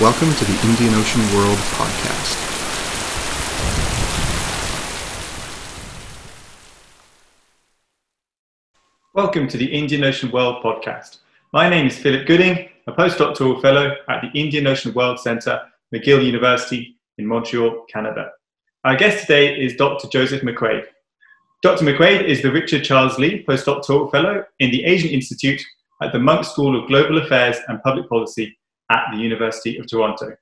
Welcome to the Indian Ocean World podcast. Welcome to the Indian Ocean World podcast. My name is Philip Gooding, a postdoctoral fellow at the Indian Ocean World Centre, McGill University in Montreal, Canada. Our guest today is Dr. Joseph McQuade. Dr. McQuade is the Richard Charles Lee Postdoctoral Fellow in the Asian Institute at the Munk School of Global Affairs and Public Policy at the University of Toronto.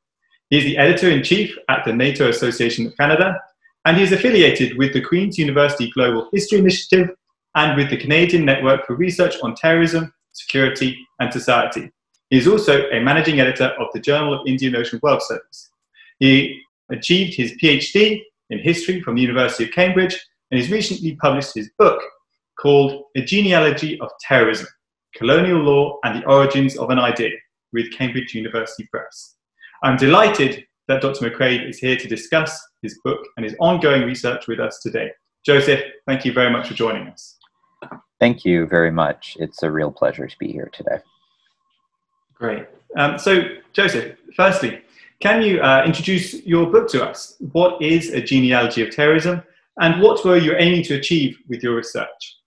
He is the editor in chief at the NATO Association of Canada, and he is affiliated with the Queen's University Global History Initiative and with the Canadian Network for Research on Terrorism, Security and Society. He is also a managing editor of the Journal of Indian Ocean World Service. He achieved his PhD in history from the University of Cambridge and has recently published his book called A Genealogy of Terrorism Colonial Law and the Origins of an Idea with Cambridge University Press. I'm delighted that Dr. McQuade is here to discuss his book and his ongoing research with us today. Joseph, thank you very much for joining us. Thank you very much. It's a real pleasure to be here today. Great. Um, so, Joseph, firstly, can you uh, introduce your book to us? What is a genealogy of terrorism, and what were you aiming to achieve with your research?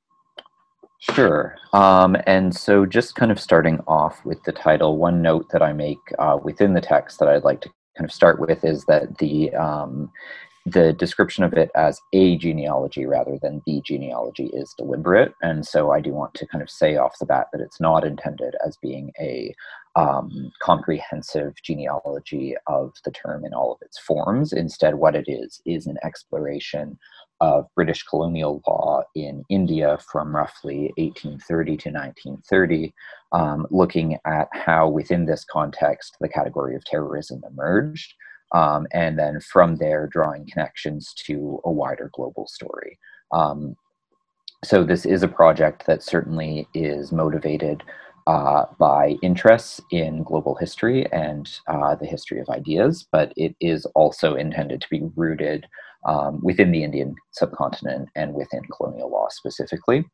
Sure. Um, and so, just kind of starting off with the title, one note that I make uh, within the text that I'd like to kind of start with is that the um, the description of it as a genealogy rather than the genealogy is deliberate. And so, I do want to kind of say off the bat that it's not intended as being a um, comprehensive genealogy of the term in all of its forms. Instead, what it is is an exploration of British colonial law in India from roughly 1830 to 1930, um, looking at how within this context the category of terrorism emerged, um, and then from there drawing connections to a wider global story. Um, so this is a project that certainly is motivated uh, by interests in global history and uh, the history of ideas, but it is also intended to be rooted um, within the Indian subcontinent and within colonial law specifically.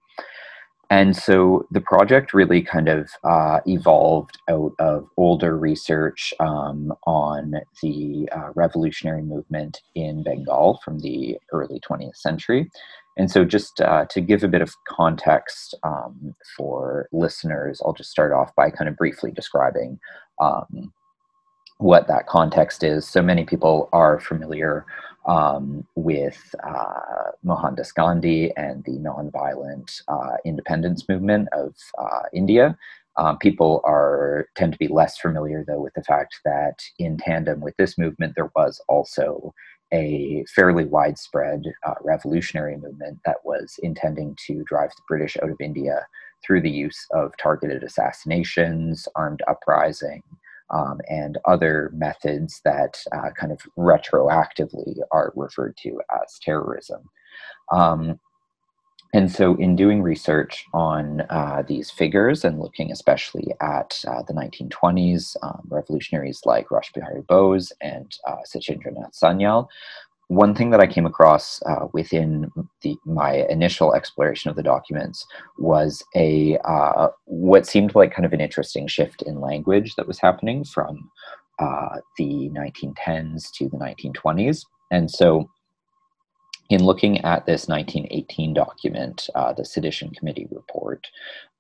And so the project really kind of uh, evolved out of older research um, on the uh, revolutionary movement in Bengal from the early 20th century. And so, just uh, to give a bit of context um, for listeners, I'll just start off by kind of briefly describing um, what that context is. So, many people are familiar um, with uh, Mohandas Gandhi and the nonviolent uh, independence movement of uh, India. Um, people are tend to be less familiar, though, with the fact that in tandem with this movement, there was also a fairly widespread uh, revolutionary movement that was intending to drive the British out of India through the use of targeted assassinations, armed uprising, um, and other methods that uh, kind of retroactively are referred to as terrorism. Um, and so, in doing research on uh, these figures and looking especially at uh, the 1920s, um, revolutionaries like Rash Bihari Bose and uh, Sachindranath Sanyal, one thing that I came across uh, within the, my initial exploration of the documents was a uh, what seemed like kind of an interesting shift in language that was happening from uh, the 1910s to the 1920s, and so in looking at this 1918 document, uh, the Sedition Committee report,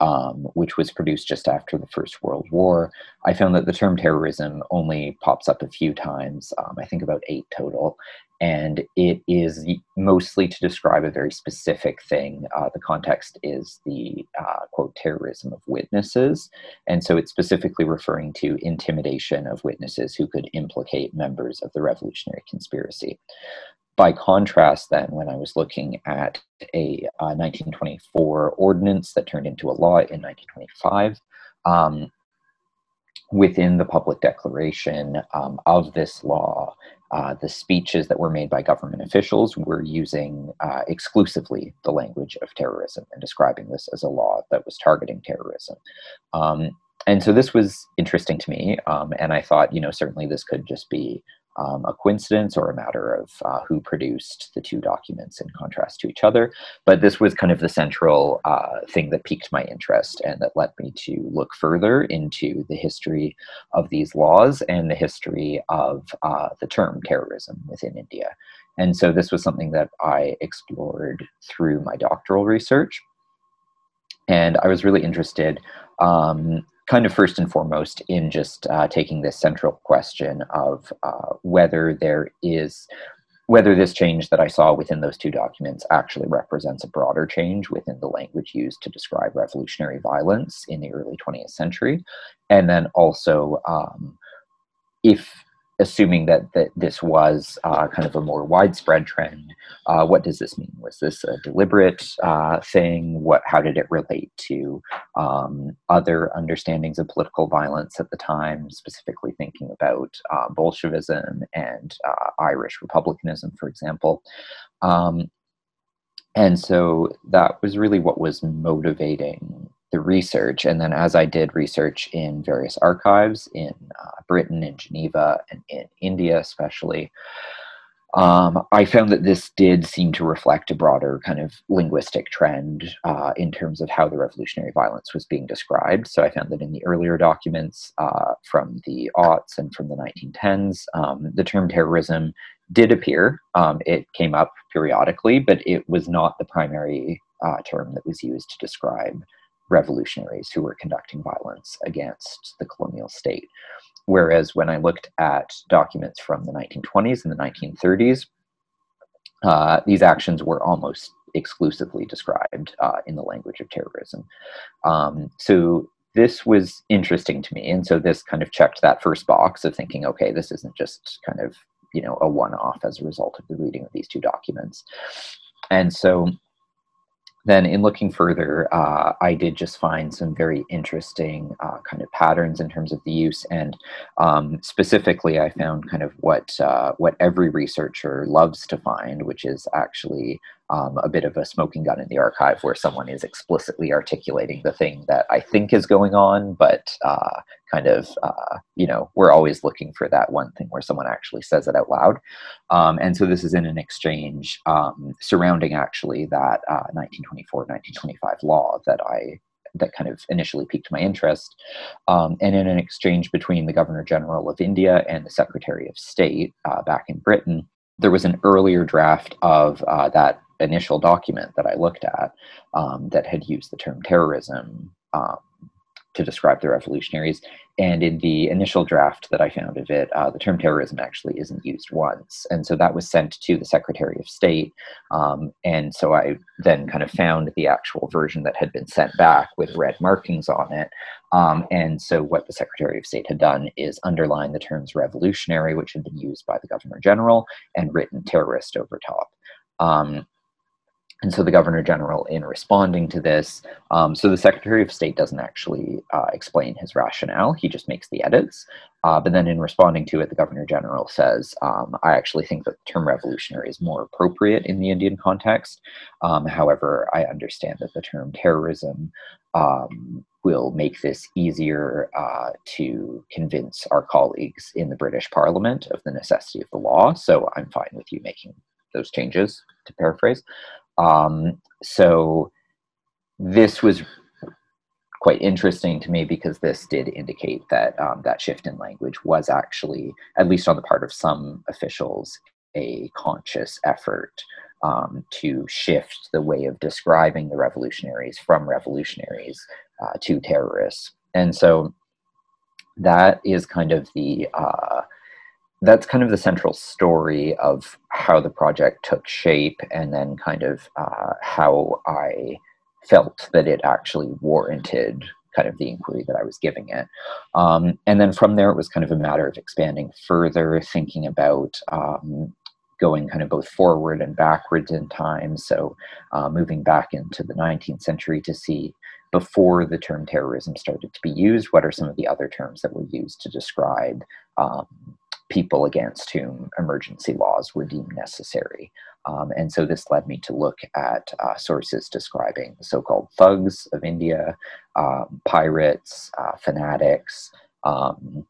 um, which was produced just after the First World War, I found that the term terrorism only pops up a few times, um, I think about eight total, and it is mostly to describe a very specific thing. Uh, the context is the uh, quote terrorism of witnesses, and so it's specifically referring to intimidation of witnesses who could implicate members of the revolutionary conspiracy. By contrast, then, when I was looking at a uh, 1924 ordinance that turned into a law in 1925, um, within the public declaration um, of this law, uh, the speeches that were made by government officials were using uh, exclusively the language of terrorism and describing this as a law that was targeting terrorism. Um, and so this was interesting to me, um, and I thought, you know, certainly this could just be um, a coincidence or a matter of uh, who produced the two documents in contrast to each other. But this was kind of the central uh, thing that piqued my interest and that led me to look further into the history of these laws and the history of uh, the term terrorism within India. And so this was something that I explored through my doctoral research. And I was really interested um, kind of first and foremost in just uh, taking this central question of uh, whether there is whether this change that I saw within those two documents actually represents a broader change within the language used to describe revolutionary violence in the early 20th century, and then also um, if assuming that, that this was uh, kind of a more widespread trend, uh, what does this mean? Was this a deliberate uh, thing? What, how did it relate to um, other understandings of political violence at the time, specifically thinking about uh, Bolshevism and uh, Irish republicanism, for example? Um, and so that was really what was motivating the research. And then as I did research in various archives in uh, Britain, in Geneva, and in India, especially, um, I found that this did seem to reflect a broader kind of linguistic trend uh, in terms of how the revolutionary violence was being described. So I found that in the earlier documents uh, from the aughts and from the 1910s, um, the term terrorism did appear. Um, it came up periodically, but it was not the primary uh, term that was used to describe revolutionaries who were conducting violence against the colonial state. Whereas when I looked at documents from the 1920s and the 1930s, uh, these actions were almost exclusively described uh, in the language of terrorism. Um, so this was interesting to me. And so this kind of checked that first box of thinking, okay, this isn't just kind of, you know, a one off as a result of the reading of these two documents. And so then in looking further, uh, I did just find some very interesting uh, kind of patterns in terms of the use, and um, specifically, I found kind of what uh, what every researcher loves to find, which is actually um, a bit of a smoking gun in the archive where someone is explicitly articulating the thing that I think is going on, but uh, kind of, uh, you know, we're always looking for that one thing where someone actually says it out loud. Um, and so this is in an exchange um, surrounding actually that uh, 1924 1925 law that I that kind of initially piqued my interest. Um, and in an exchange between the Governor General of India and the Secretary of State uh, back in Britain, there was an earlier draft of uh, that initial document that I looked at um, that had used the term terrorism um, to describe the revolutionaries. And in the initial draft that I found of it, uh, the term terrorism actually isn't used once. And so that was sent to the Secretary of State. Um, and so I then kind of found the actual version that had been sent back with red markings on it. Um, and so what the Secretary of State had done is underline the terms revolutionary, which had been used by the Governor General, and written terrorist over top. Um, and so the governor general, in responding to this, um, so the secretary of state doesn't actually uh, explain his rationale, he just makes the edits. Uh, but then in responding to it, the governor general says, um, I actually think that the term revolutionary is more appropriate in the Indian context. Um, however, I understand that the term terrorism um, will make this easier uh, to convince our colleagues in the British Parliament of the necessity of the law. So I'm fine with you making those changes, to paraphrase. Um, so this was quite interesting to me because this did indicate that um, that shift in language was actually, at least on the part of some officials, a conscious effort um, to shift the way of describing the revolutionaries from revolutionaries uh, to terrorists. And so that is kind of the uh, that's kind of the central story of how the project took shape and then kind of uh, how I felt that it actually warranted kind of the inquiry that I was giving it. Um, and then from there, it was kind of a matter of expanding further, thinking about um, going kind of both forward and backwards in time. So uh, moving back into the 19th century to see before the term terrorism started to be used, what are some of the other terms that were used to describe um, people against whom emergency laws were deemed necessary. Um, and so this led me to look at uh, sources describing the so called thugs of India, um, pirates, uh, fanatics, um,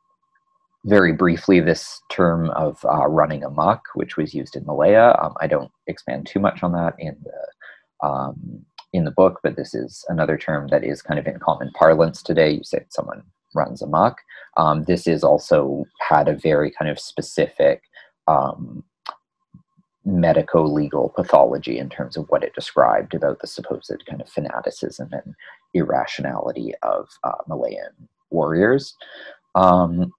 very briefly this term of uh, running amok, which was used in Malaya. Um, I don't expand too much on that in the um, in the book, but this is another term that is kind of in common parlance today. You say someone runs amok. Um, this is also had a very kind of specific um, medico-legal pathology in terms of what it described about the supposed kind of fanaticism and irrationality of uh, Malayan warriors. Um,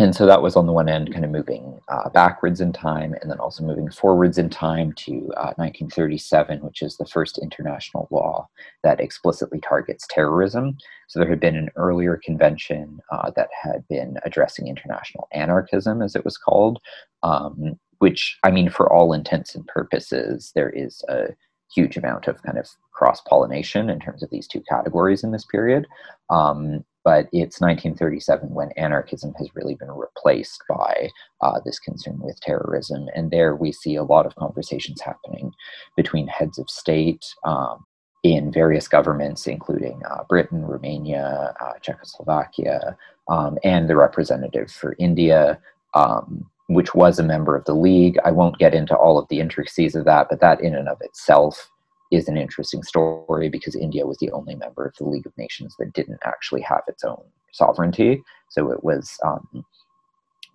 and so that was on the one end kind of moving uh, backwards in time and then also moving forwards in time to uh, 1937 which is the first international law that explicitly targets terrorism. So there had been an earlier convention uh, that had been addressing international anarchism as it was called um, which i mean for all intents and purposes there is a huge amount of kind of cross pollination in terms of these two categories in this period. Um, but it's 1937 when anarchism has really been replaced by uh, this concern with terrorism. And there we see a lot of conversations happening between heads of state um, in various governments, including uh, Britain, Romania, uh, Czechoslovakia, um, and the representative for India. Um, which was a member of the League. I won't get into all of the intricacies of that, but that in and of itself is an interesting story because India was the only member of the League of Nations that didn't actually have its own sovereignty. So it was um,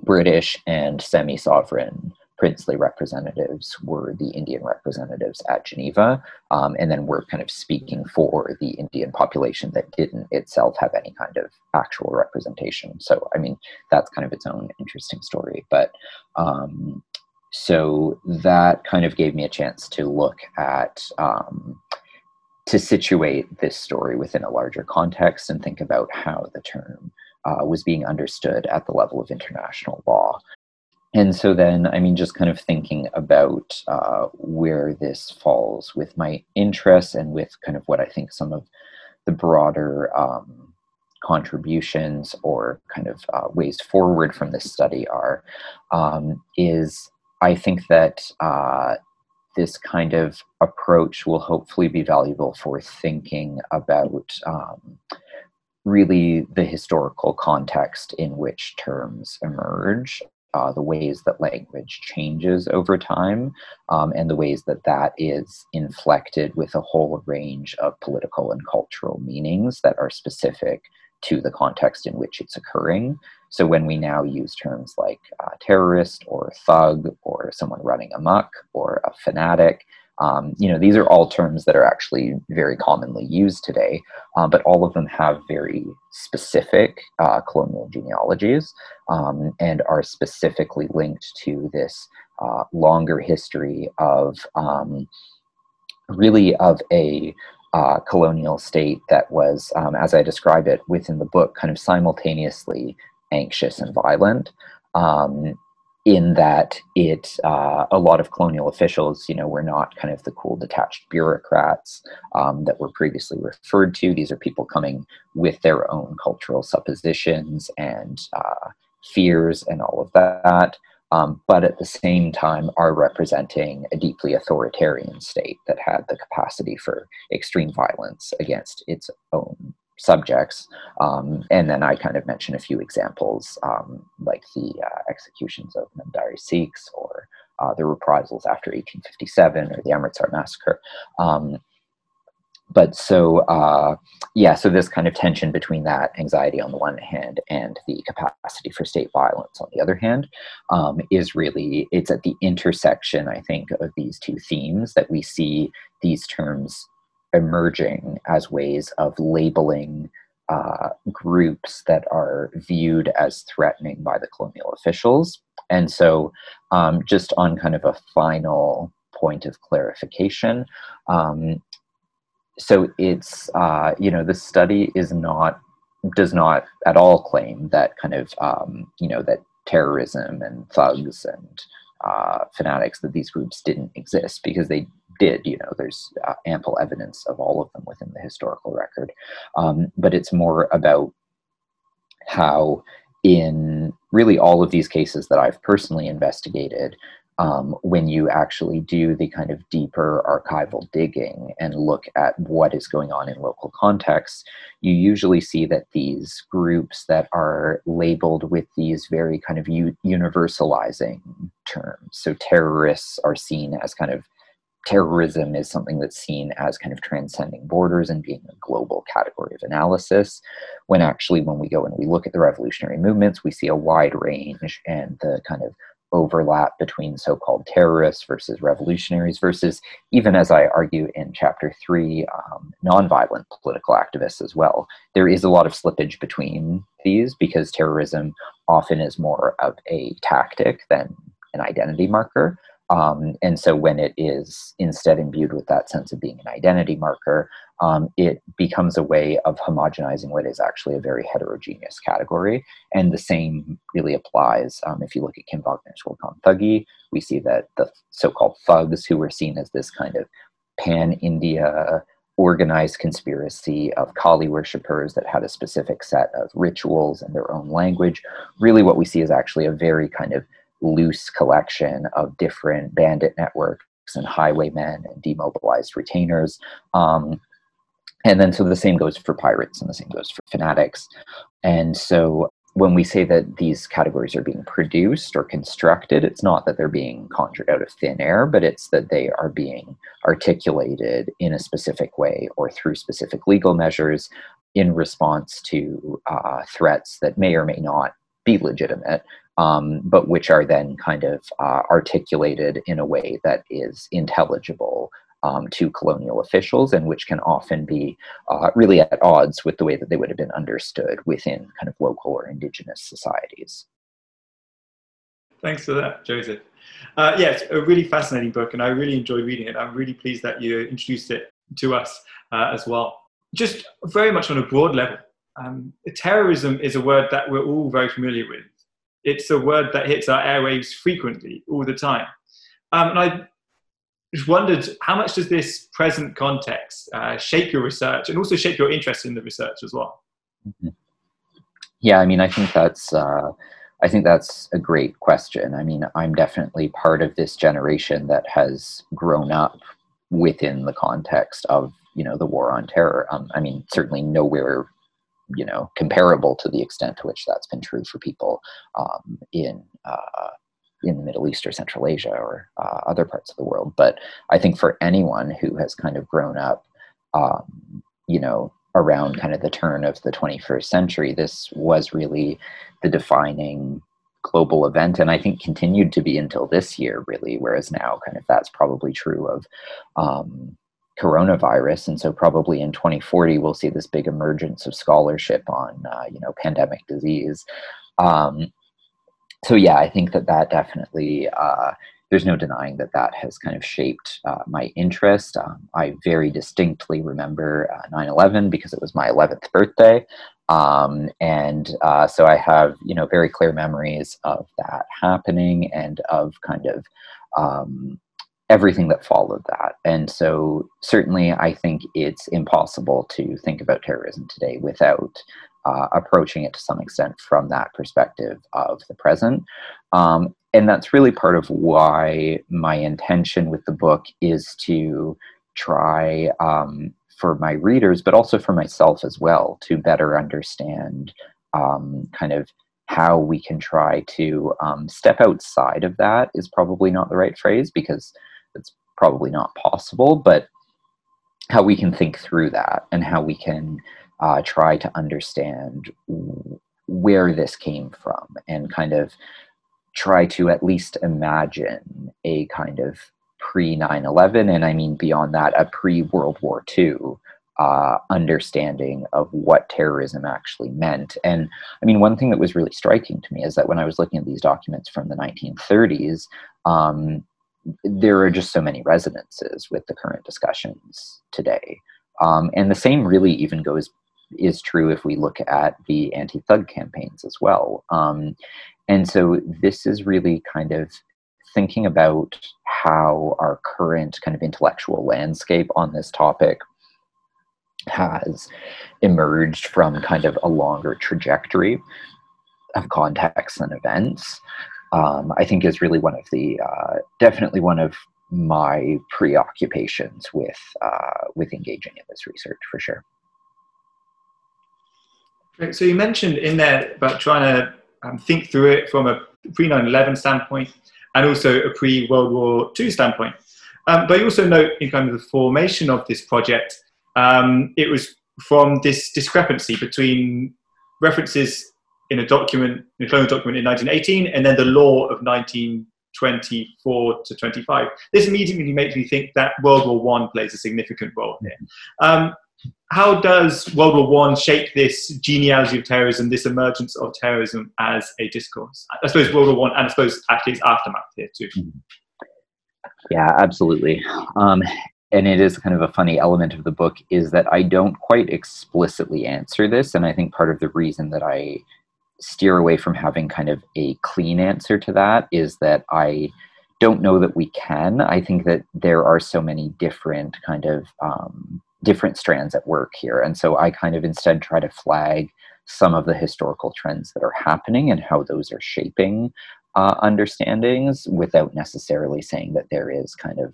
British and semi sovereign princely representatives were the Indian representatives at Geneva, um, and then we're kind of speaking for the Indian population that didn't itself have any kind of actual representation. So, I mean, that's kind of its own interesting story. But um, so that kind of gave me a chance to look at um, to situate this story within a larger context and think about how the term uh, was being understood at the level of international law. And so then i mean just kind of thinking about uh, where this falls with my interests and with kind of what i think some of the broader um, contributions or kind of uh, ways forward from this study are um, is I think that uh, this kind of approach will hopefully be valuable for thinking about um, really the historical context in which terms emerge. Uh, the ways that language changes over time, um, and the ways that that is inflected with a whole range of political and cultural meanings that are specific to the context in which it's occurring. So when we now use terms like uh, terrorist or thug or someone running amok or a fanatic, um, you know, these are all terms that are actually very commonly used today, uh, but all of them have very specific uh, colonial genealogies um, and are specifically linked to this uh, longer history of um, really of a uh, colonial state that was, um, as I describe it within the book, kind of simultaneously anxious and violent. Um, in that it, uh, a lot of colonial officials, you know, were not kind of the cool detached bureaucrats um, that were previously referred to. These are people coming with their own cultural suppositions and uh, fears and all of that um, but at the same time are representing a deeply authoritarian state that had the capacity for extreme violence against its own subjects. Um, and then I kind of mention a few examples, um, like the uh, executions of Namdhari Sikhs or uh, the reprisals after 1857 or the Amritsar massacre. Um, but so uh, yeah so this kind of tension between that anxiety on the one hand and the capacity for state violence on the other hand um, is really it's at the intersection i think of these two themes that we see these terms emerging as ways of labeling uh, groups that are viewed as threatening by the colonial officials. And so um, just on kind of a final point of clarification um, so it's uh, you know the study is not does not at all claim that kind of um, you know that terrorism and thugs and uh, fanatics that these groups didn't exist because they did you know there's uh, ample evidence of all of them within the historical record. Um, but it's more about how in really all of these cases that i've personally investigated um, when you actually do the kind of deeper archival digging and look at what is going on in local contexts, you usually see that these groups that are labeled with these very kind of u- universalizing terms, so terrorists are seen as kind of terrorism is something that's seen as kind of transcending borders and being a global category of analysis when actually when we go and we look at the revolutionary movements we see a wide range and the kind of overlap between so-called terrorists versus revolutionaries versus even as i argue in chapter three um, nonviolent political activists as well. There is a lot of slippage between these because terrorism often is more of a tactic than an identity marker um, and so when it is instead imbued with that sense of being an identity marker, um, it becomes a way of homogenizing what is actually a very heterogeneous category. And the same really applies um, if you look at Kim Wagner's work on Thuggee. We see that the so called thugs who were seen as this kind of pan India organized conspiracy of Kali worshippers that had a specific set of rituals and their own language. Really, what we see is actually a very kind of loose collection of different bandit networks and highwaymen and demobilized retainers. Um, and then, so the same goes for pirates and the same goes for fanatics. And so, when we say that these categories are being produced or constructed, it's not that they're being conjured out of thin air, but it's that they are being articulated in a specific way or through specific legal measures in response to uh, threats that may or may not be legitimate, um, but which are then kind of uh, articulated in a way that is intelligible um, to colonial officials and which can often be uh, really at odds with the way that they would have been understood within kind of local or indigenous societies. Thanks for that, Joseph. Uh, yeah, it's a really fascinating book, and I really enjoyed reading it. I'm really pleased that you introduced it to us uh, as well. Just very much on a broad level, um, terrorism is a word that we're all very familiar with it's a word that hits our airwaves frequently, all the time. Um, and I just wondered how much does this present context uh, shape your research and also shape your interest in the research as well? Mm-hmm. Yeah, I mean, I think that's. Uh, I think that's a great question. I mean, I'm definitely part of this generation that has grown up within the context of you know the war on terror. Um, I mean, certainly nowhere you know comparable to the extent to which that's been true for people um, in uh, in the Middle East or Central Asia or uh, other parts of the world. But I think for anyone who has kind of grown up, um, you know, around kind of the turn of the 21st century, this was really the defining global event and i think continued to be until this year really whereas now kind of that's probably true of um, coronavirus and so probably in 2040 we'll see this big emergence of scholarship on uh, you know pandemic disease. Um, so yeah i think that that definitely uh, there's no denying that that has kind of shaped uh, my interest. Um, i very distinctly remember 9-11 uh, because it was my 11th birthday. Um, and uh, so i have you know very clear memories of that happening and of kind of um, everything that followed that. And so, certainly, I think it's impossible to think about terrorism today without uh, approaching it to some extent from that perspective of the present. Um, and that's really part of why my intention with the book is to try um, for my readers, but also for myself as well, to better understand um, kind of how we can try to um, step outside of that is probably not the right phrase because probably not possible, but how we can think through that and how we can uh, try to understand where this came from and kind of try to at least imagine a kind of pre 9 11, and I mean beyond that, a pre World War II uh, understanding of what terrorism actually meant. And I mean, one thing that was really striking to me is that when I was looking at these documents from the 1930s, um, there are just so many resonances with the current discussions today. Um, and the same really even goes is true if we look at the anti-thug campaigns as well. Um, and so this is really kind of thinking about how our current kind of intellectual landscape on this topic has emerged from kind of a longer trajectory of contexts and events um, I think is really one of the uh, definitely one of my preoccupations with uh, with engaging in this research for sure. So you mentioned in there about trying to um, think through it from a pre 9/11 standpoint and also a pre World War II standpoint. Um, but you also note in kind of the formation of this project, um, it was from this discrepancy between references in a document, in a colonial document in 1918, and then the law of 1924 to 25. This immediately makes me think that World War One plays a significant role here. Um, how does World War One shape this genealogy of terrorism, this emergence of terrorism as a discourse? I suppose World War One, and I suppose actually its aftermath here too. Yeah, absolutely. Um, and it is kind of a funny element of the book is that I don't quite explicitly answer this, and I think part of the reason that I steer away from having kind of a clean answer to that is that I don't know that we can. I think that there are so many different kind of um, different strands at work here, and so I kind of instead try to flag some of the historical trends that are happening and how those are shaping uh, understandings without necessarily saying that there is kind of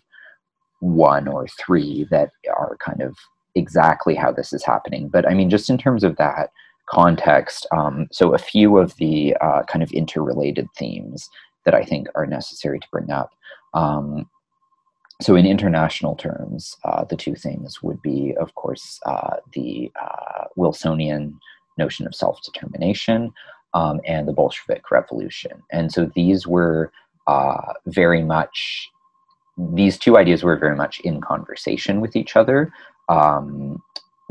one or three that are kind of exactly how this is happening. But I mean, just in terms of that context, um, so a few of the uh, kind of interrelated themes that I think are necessary to bring up. Um, so, in international terms, uh, the two things would be, of course, uh, the uh, Wilsonian notion of self determination um, and the Bolshevik Revolution. And so these were uh, very much these two ideas were very much in conversation with each other. Um,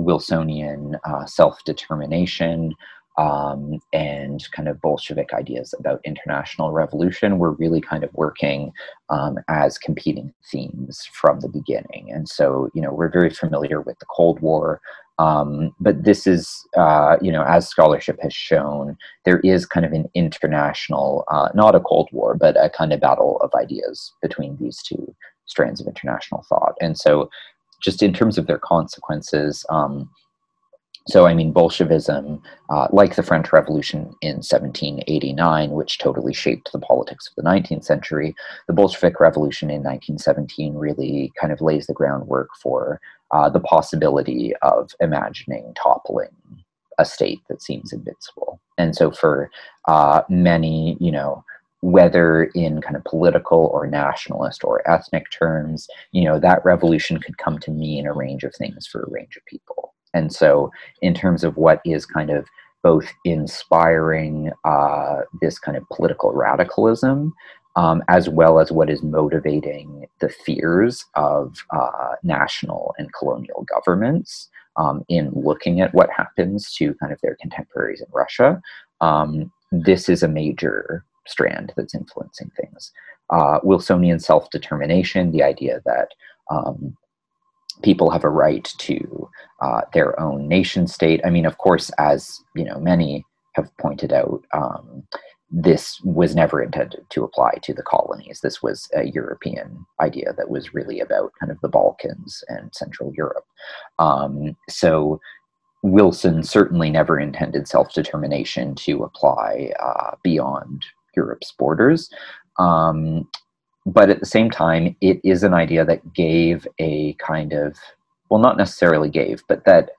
Wilsonian uh, self determination um, and kind of Bolshevik ideas about international revolution were really kind of working um, as competing themes from the beginning. And so, you know, we're very familiar with the Cold War. Um, but this is, uh, you know, as scholarship has shown, there is kind of an international, uh, not a Cold War, but a kind of battle of ideas between these two strands of international thought. And so, just in terms of their consequences, um, so, I mean, Bolshevism, uh, like the French Revolution in 1789, which totally shaped the politics of the 19th century, the Bolshevik Revolution in 1917 really kind of lays the groundwork for uh, the possibility of imagining toppling a state that seems invincible. And so, for uh, many, you know, whether in kind of political or nationalist or ethnic terms, you know, that revolution could come to mean a range of things for a range of people. And so, in terms of what is kind of both inspiring uh, this kind of political radicalism, um, as well as what is motivating the fears of uh, national and colonial governments um, in looking at what happens to kind of their contemporaries in Russia, um, this is a major strand that's influencing things. Uh, Wilsonian self determination, the idea that um, people have a right to uh, their own nation state. I mean, of course, as you know, many have pointed out, um, this was never intended to apply to the colonies. This was a European idea that was really about kind of the Balkans and Central Europe. Um, so Wilson certainly never intended self determination to apply uh, beyond Europe's borders. Um, but at the same time, it is an idea that gave a kind of, well, not necessarily gave, but that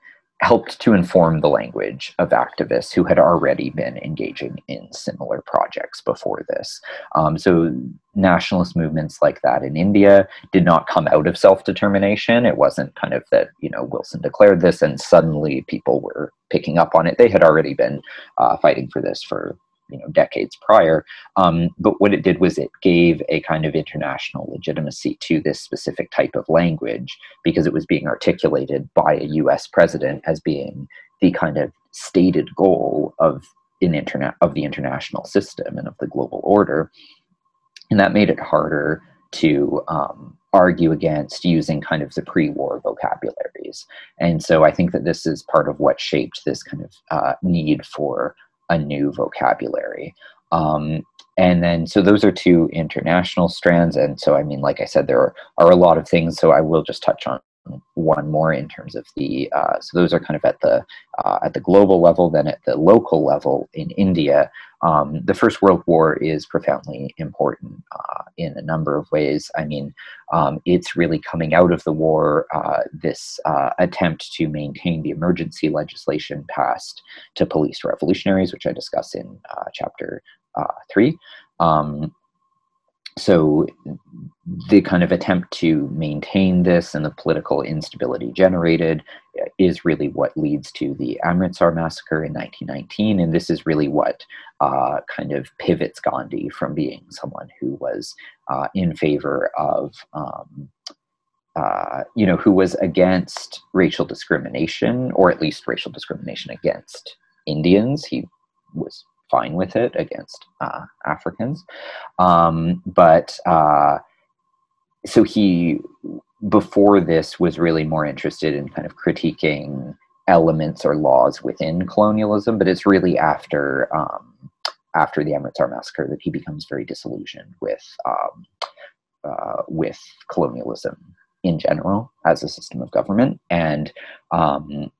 helped to inform the language of activists who had already been engaging in similar projects before this. Um, so, nationalist movements like that in India did not come out of self determination. It wasn't kind of that, you know, Wilson declared this and suddenly people were picking up on it. They had already been uh, fighting for this for you know decades prior. Um, but what it did was it gave a kind of international legitimacy to this specific type of language because it was being articulated by a U.S. president as being the kind of stated goal of in internet of the international system and of the global order, and that made it harder to um, argue against using kind of the pre-war vocabularies. And so I think that this is part of what shaped this kind of uh, need for a new vocabulary. Um, and then, so those are two international strands. And so, I mean, like I said, there are, are a lot of things. So I will just touch on one more in terms of the uh, so those are kind of at the uh, at the global level then at the local level in india. Um, the first world war is profoundly important uh, in a number of ways. I mean um, it's really coming out of the war uh, this uh, attempt to maintain the emergency legislation passed to police revolutionaries which i discuss in uh, chapter three. Um, so the kind of attempt to maintain this and the political instability generated is really what leads to the Amritsar massacre in 1919, and this is really what uh, kind of pivots Gandhi from being someone who was uh, in favor of. Um, uh, you know, who was against racial discrimination, or at least racial discrimination against Indians. He was fine with it against uh, Africans. Um, but uh, so he, before this, was really more interested in kind of critiquing elements or laws within colonialism. But it's really after um, after the Amritsar massacre that he becomes very disillusioned with um, uh, with colonialism in general as a system of government and um,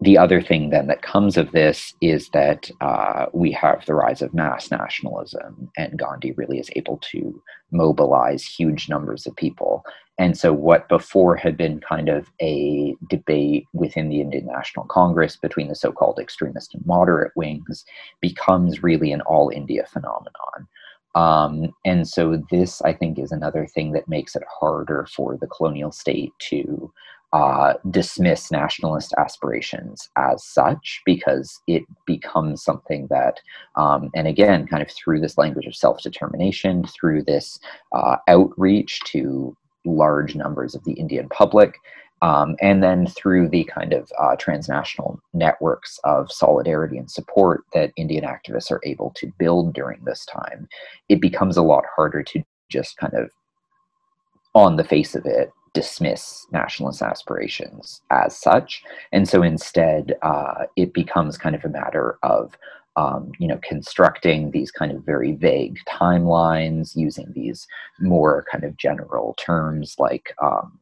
the other thing then that comes of this is that uh, we have the rise of mass nationalism, and Gandhi really is able to mobilize huge numbers of people. And so, what before had been kind of a debate within the Indian National Congress between the so called extremist and moderate wings becomes really an all India phenomenon. Um, and so, this I think is another thing that makes it harder for the colonial state to uh, dismiss nationalist aspirations as such because it becomes something that, um, and again, kind of through this language of self determination, through this uh, outreach to large numbers of the Indian public, um, and then through the kind of uh, transnational networks of solidarity and support that Indian activists are able to build during this time, it becomes a lot harder to just kind of, on the face of it, dismiss nationalist aspirations as such. And so instead, uh, it becomes kind of a matter of um, you know, constructing these kind of very vague timelines, using these more kind of general terms like um,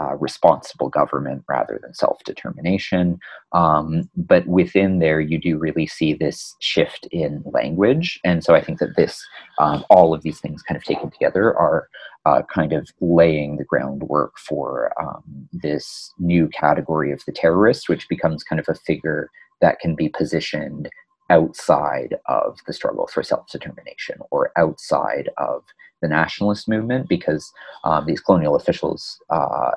uh, responsible government rather than self determination. Um, but within there, you do really see this shift in language. And so I think that this, um, all of these things kind of taken together, are uh, kind of laying the groundwork for um, this new category of the terrorist, which becomes kind of a figure that can be positioned outside of the struggle for self determination or outside of the nationalist movement because um, these colonial officials uh,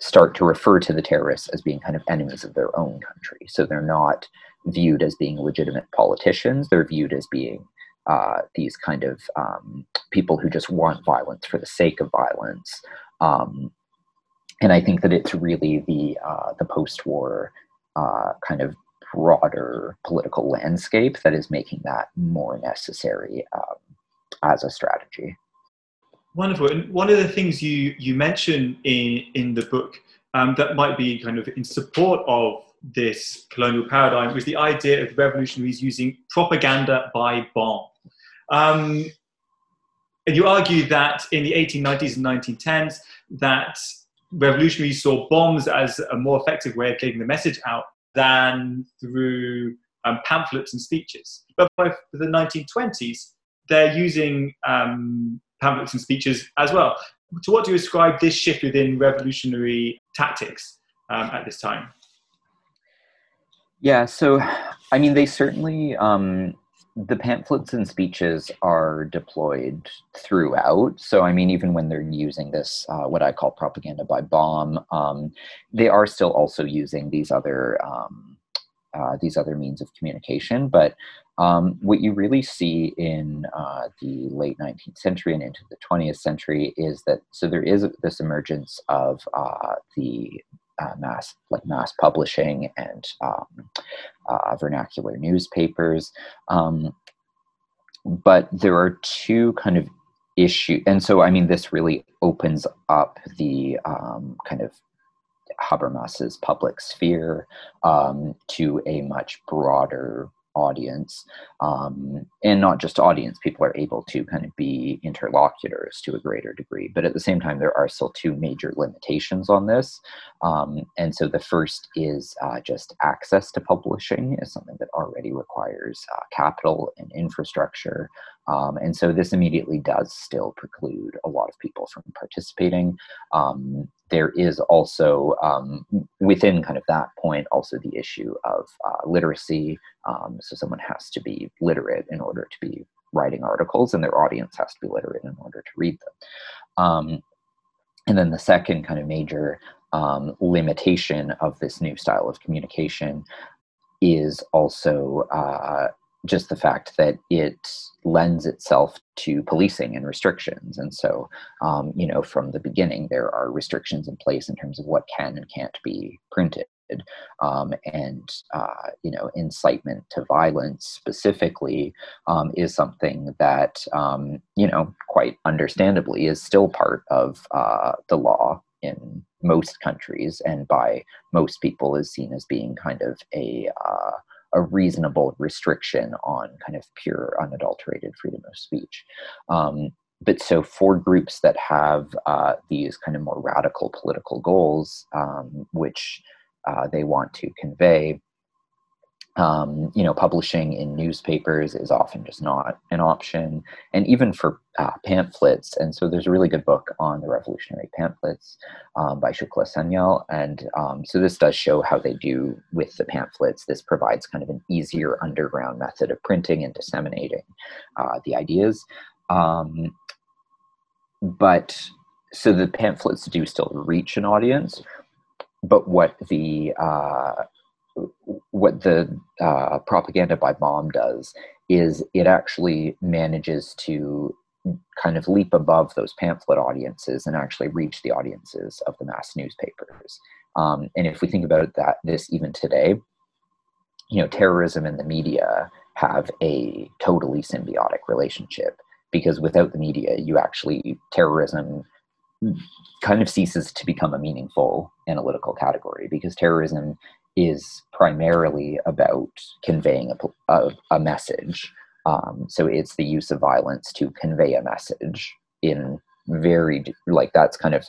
start to refer to the terrorists as being kind of enemies of their own country. So they're not viewed as being legitimate politicians. They're viewed as being uh, these kind of um, people who just want violence for the sake of violence. Um, and I think that it's really the uh, the post-war uh, kind of broader political landscape that is making that more necessary um, as a strategy. Wonderful. And one of the things you you mention in in the book um, that might be kind of in support of this colonial paradigm was the idea of revolutionaries using propaganda by bomb. Um, and you argue that in the 1890s and 1910s, that revolutionaries saw bombs as a more effective way of getting the message out than through um, pamphlets and speeches. But by the 1920s, they're using um, pamphlets and speeches as well. To what do you ascribe this shift within revolutionary tactics um, at this time? Yeah, so I mean, they certainly um, the pamphlets and speeches are deployed throughout. So, I mean, even when they're using this, uh, what I call propaganda by bomb, um, they are still also using these other um, uh, these other means of communication. But um, what you really see in uh, the late 19th century and into the 20th century is that so there is this emergence of uh, the uh, mass like mass publishing and um, uh, vernacular newspapers, um, but there are two kind of issue, and so I mean this really opens up the um, kind of Habermas's public sphere um, to a much broader audience um, and not just audience people are able to kind of be interlocutors to a greater degree but at the same time there are still two major limitations on this. Um, and so the first is uh, just access to publishing is something that already requires uh, capital and infrastructure um, and so this immediately does still preclude a lot of people from participating. Um, there is also um, within kind of that point also the issue of uh, literacy. Um, so someone has to be literate in order to be writing articles, and their audience has to be literate in order to read them. Um, and then the second kind of major um, limitation of this new style of communication is also uh, just the fact that it lends itself to policing and restrictions. And so, um, you know, from the beginning, there are restrictions in place in terms of what can and can't be printed. Um, and uh, you know, incitement to violence specifically um, is something that um, you know, quite understandably, is still part of uh, the law in most countries, and by most people is seen as being kind of a uh, a reasonable restriction on kind of pure unadulterated freedom of speech. Um, but so for groups that have uh, these kind of more radical political goals, um, which uh, they want to convey, um, you know, publishing in newspapers is often just not an option, and even for uh, pamphlets. And so, there's a really good book on the revolutionary pamphlets um, by Shukla Sanyal, and um, so this does show how they do with the pamphlets. This provides kind of an easier underground method of printing and disseminating uh, the ideas. Um, but so the pamphlets do still reach an audience, but what the uh, what the uh, propaganda by bomb does is it actually manages to kind of leap above those pamphlet audiences and actually reach the audiences of the mass newspapers. Um, and if we think about that, this even today, you know, terrorism and the media have a totally symbiotic relationship because without the media, you actually terrorism kind of ceases to become a meaningful analytical category because terrorism is primarily about conveying a, a, a message. Um, so it's the use of violence to convey a message in very, like, that's kind of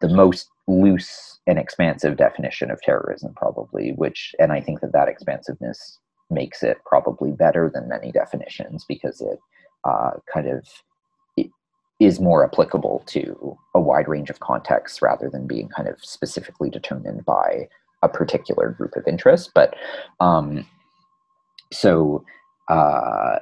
the most loose and expansive definition of terrorism, probably, which, and I think that that expansiveness makes it probably better than many definitions because it uh, kind of is more applicable to a wide range of contexts rather than being kind of specifically determined by a particular group of interest. But um, so uh,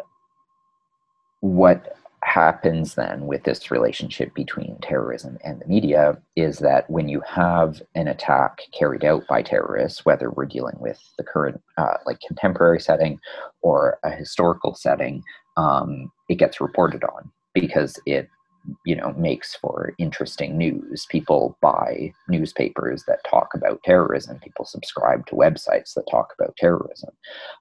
what happens then with this relationship between terrorism and the media is that when you have an attack carried out by terrorists, whether we're dealing with the current, uh, like contemporary setting or a historical setting, um, it gets reported on because it you know makes for interesting news. People buy newspapers that talk about terrorism. People subscribe to websites that talk about terrorism.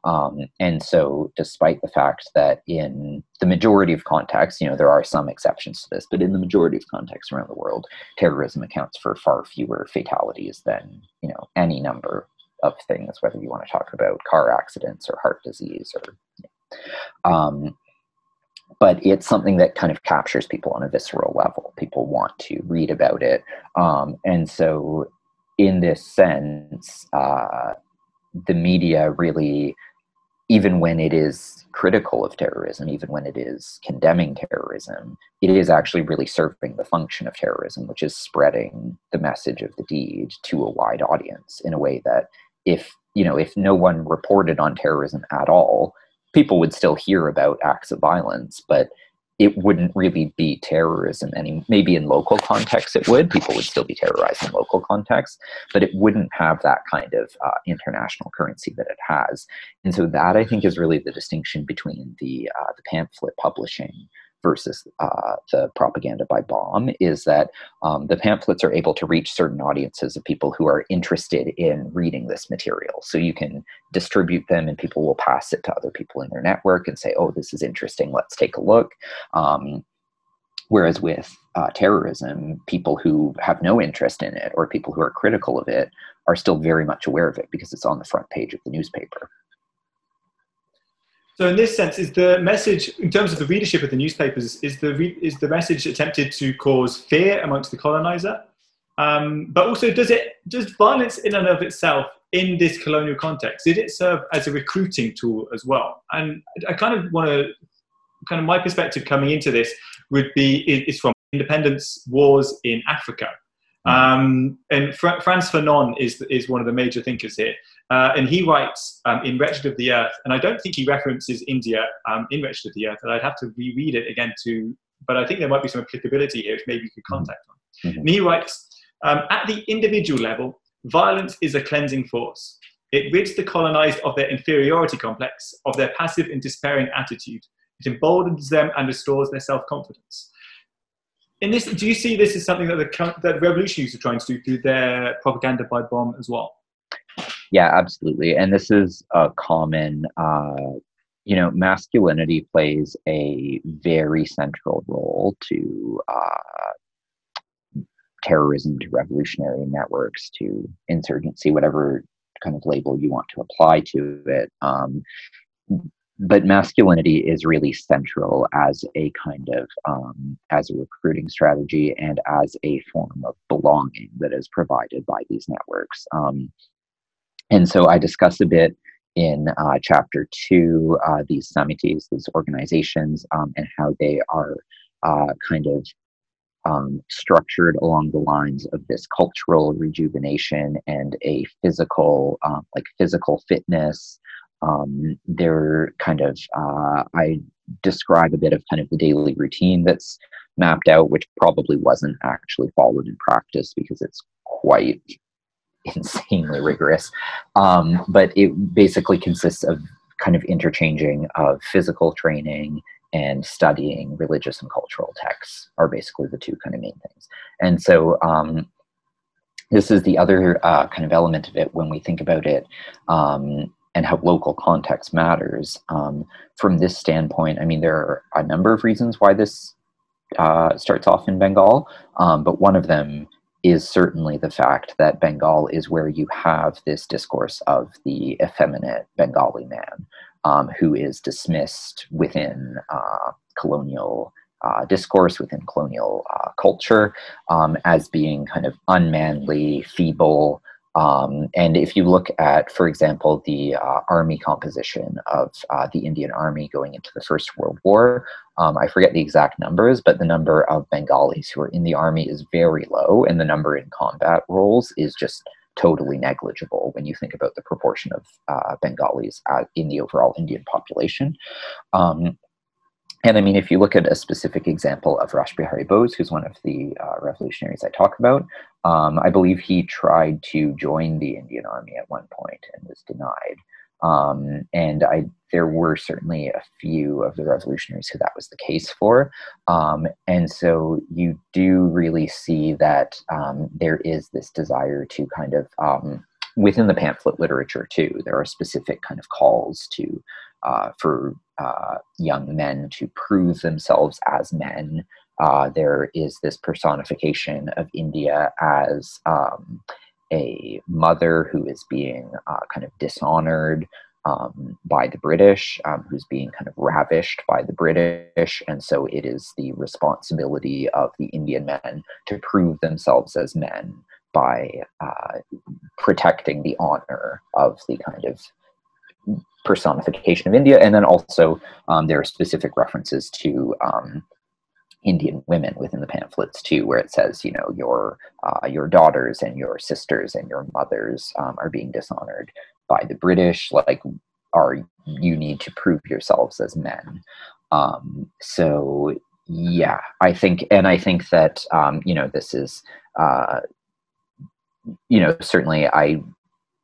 Um, and so despite the fact that in the majority of contexts you know there are some exceptions to this but in the majority of contexts around the world terrorism accounts for far fewer fatalities than you know any number of things whether you want to talk about car accidents or heart disease or um, but it's something that kind of captures people on a visceral level. People want to read about it. Um, and so, in this sense, uh, the media really, even when it is critical of terrorism, even when it is condemning terrorism, it is actually really serving the function of terrorism, which is spreading the message of the deed to a wide audience in a way that if you know if no one reported on terrorism at all people would still hear about acts of violence, but it wouldn't really be terrorism any maybe in local context it would people would still be terrorized in local context but it wouldn't have that kind of uh, international currency that it has. And so that i think is really the distinction between the uh, the pamphlet publishing versus uh, the propaganda by bomb is that um, the pamphlets are able to reach certain audiences of people who are interested in reading this material. So you can distribute them and people will pass it to other people in their network and say, oh, this is interesting, let's take a look. Um, whereas with uh, terrorism, people who have no interest in it or people who are critical of it are still very much aware of it because it's on the front page of the newspaper. So, in this sense, is the message, in terms of the readership of the newspapers, is the re- is the message attempted to cause fear amongst the colonizer? Um, but also, does it does violence in and of itself in this colonial context did it serve as a recruiting tool as well? And I kind of want to, kind of my perspective coming into this would be is from independence wars in Africa. Um, and Fra- Frantz Fanon is is one of the major thinkers here, uh, and he writes um, in Wretched of the Earth, and I don't think he references India um, in Wretched of the Earth, and I'd have to reread it again to, but I think there might be some applicability here, which maybe you could contact on. Mm-hmm. And he writes, um, at the individual level, violence is a cleansing force. It rids the colonized of their inferiority complex, of their passive and despairing attitude. It emboldens them and restores their self-confidence in this, do you see this as something that the that revolutionaries are trying to do through their propaganda by bomb as well? Yeah, absolutely. And this is a common, uh, you know, masculinity plays a very central role to uh, terrorism, to revolutionary networks, to insurgency, whatever kind of label you want to apply to it. Um, but masculinity is really central as a kind of um, as a recruiting strategy and as a form of belonging that is provided by these networks um, and so i discuss a bit in uh, chapter two uh, these samitis these organizations um, and how they are uh, kind of um, structured along the lines of this cultural rejuvenation and a physical um, like physical fitness. Um, they're kind of uh, i describe a bit of kind of the daily routine that's mapped out which probably wasn't actually followed in practice because it's quite insanely rigorous um, but it basically consists of kind of interchanging of physical training and studying religious and cultural texts are basically the two kind of main things and so um, this is the other uh, kind of element of it when we think about it um, and how local context matters. Um, from this standpoint, I mean, there are a number of reasons why this uh, starts off in Bengal, um, but one of them is certainly the fact that Bengal is where you have this discourse of the effeminate Bengali man um, who is dismissed within uh, colonial uh, discourse, within colonial uh, culture, um, as being kind of unmanly, feeble, um, and if you look at, for example, the uh, army composition of uh, the Indian army going into the First World War, um, I forget the exact numbers, but the number of Bengalis who are in the army is very low, and the number in combat roles is just totally negligible when you think about the proportion of uh, Bengalis in the overall Indian population. Um, and I mean, if you look at a specific example of Rash Bihari Bose, who's one of the uh, revolutionaries I talk about, um, I believe he tried to join the Indian Army at one point and was denied. Um, and I, there were certainly a few of the revolutionaries who that was the case for. Um, and so you do really see that um, there is this desire to kind of, um, within the pamphlet literature too, there are specific kind of calls to uh, for uh, young men to prove themselves as men. Uh, there is this personification of India as um, a mother who is being uh, kind of dishonored um, by the British, um, who's being kind of ravished by the British. And so it is the responsibility of the Indian men to prove themselves as men by uh, protecting the honor of the kind of personification of India, and then also um, there are specific references to um, Indian women within the pamphlets too, where it says, you know, your uh, your daughters and your sisters and your mothers um, are being dishonored by the British. Like, are you need to prove yourselves as men? Um, so yeah, I think, and I think that um, you know this is. Uh, you know, certainly I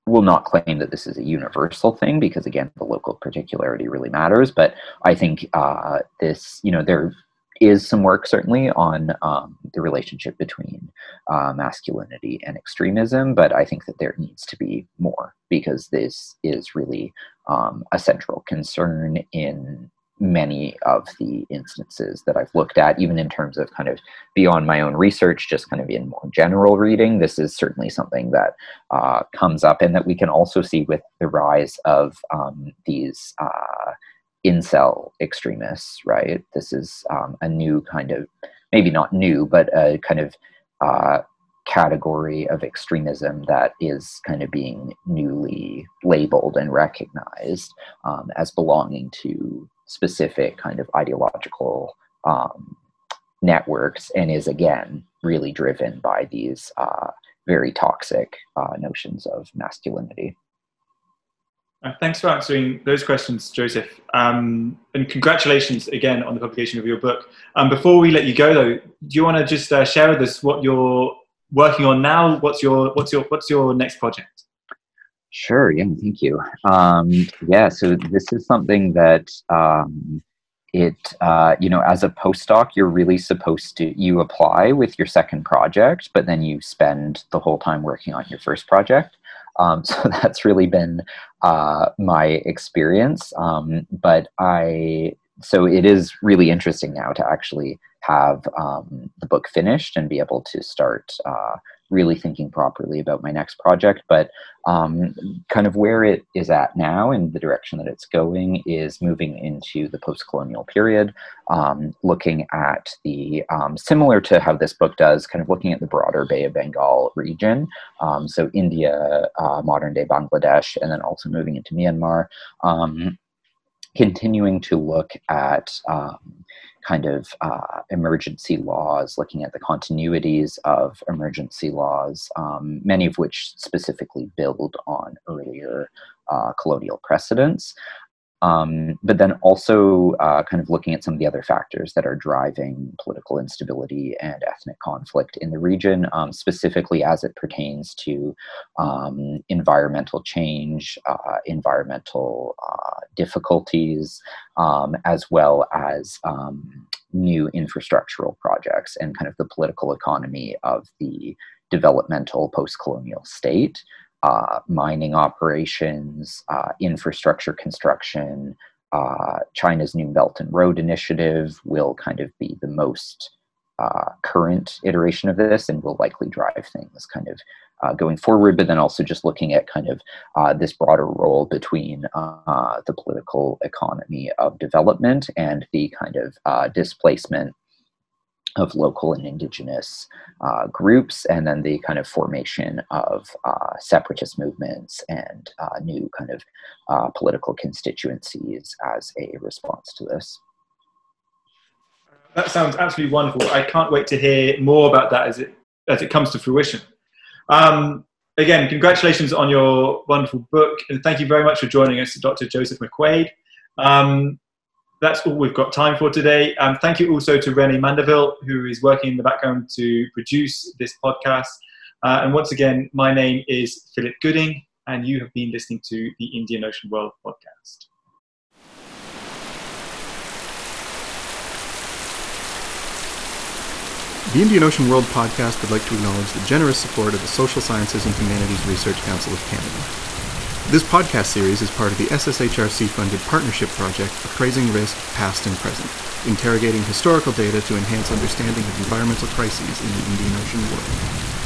will not claim that this is a universal thing because again the local particularity really matters but i think uh, this you know there is some work certainly on um, the relationship between uh, masculinity and extremism but i think that there needs to be more because this is really um, a central concern in many of the instances that I've looked at, even in terms of kind of beyond my own research, just kind of in more general reading. This is certainly something that uh, comes up and that we can also see with the rise of um, these. Uh, incel extremists, right? This is um, a new kind of, maybe not new, but a kind of uh, category of extremism that is kind of being newly labeled and recognized um, as belonging to specific kind of ideological um, networks and is again really driven by these uh, very toxic uh, notions of masculinity. Uh, thanks for answering those questions, Joseph. Um, and congratulations again on the publication of your book. Um, before we let you go, though, do you want to just uh, share with us what you're working on now? What's your what's your what's your next project? Sure. Yeah. Thank you. Um, yeah. So this is something that um, it uh, you know as a postdoc you're really supposed to you apply with your second project, but then you spend the whole time working on your first project. Um, so that's really been uh, my experience. Um, but I, so it is really interesting now to actually have um, the book finished and be able to start uh, really thinking properly about my next project. But um, kind of where it is at now and the direction that it's going is moving into the post colonial period, um, looking at the um, similar to how this book does, kind of looking at the broader Bay of Bengal region. Um, so, India, uh, modern day Bangladesh, and then also moving into Myanmar um, continuing to look at um, kind of uh, emergency laws, looking at the continuities of emergency laws, um, many of which specifically build on earlier uh, colonial precedents. Um, but then also uh, kind of looking at some of the other factors that are driving political instability and ethnic conflict in the region, um, specifically as it pertains to um, environmental change, uh, environmental uh, difficulties, um, as well as um, new infrastructural projects and kind of the political economy of the developmental post colonial state uh, mining operations, uh, infrastructure construction. Uh, China's New Belt and Road Initiative will kind of be the most uh, current iteration of this and will likely drive things kind of uh, going forward, but then also just looking at kind of uh, this broader role between the political economy of development and the kind of displacement of local and indigenous uh, groups, and then the kind of formation of uh, separatist movements and uh, new kind of uh, political constituencies as a response to this. That sounds absolutely wonderful. I can't wait to hear more about that as it as it comes to fruition. Um, again, congratulations on your wonderful book, and thank you very much for joining us, Dr. Joseph McQuade. Um, that's all we've got time for today. Um, thank you also to Renee Manderville, who is working in the background to produce this podcast. Uh, and once again, my name is Philip Gooding, and you have been listening to the Indian Ocean World podcast. The Indian Ocean World podcast would like to acknowledge the generous support of the Social Sciences and Humanities Research Council of Canada. This podcast series is part of the SSHRC funded partnership project Appraising Risk Past and Present, interrogating historical data to enhance understanding of environmental crises in the Indian Ocean world.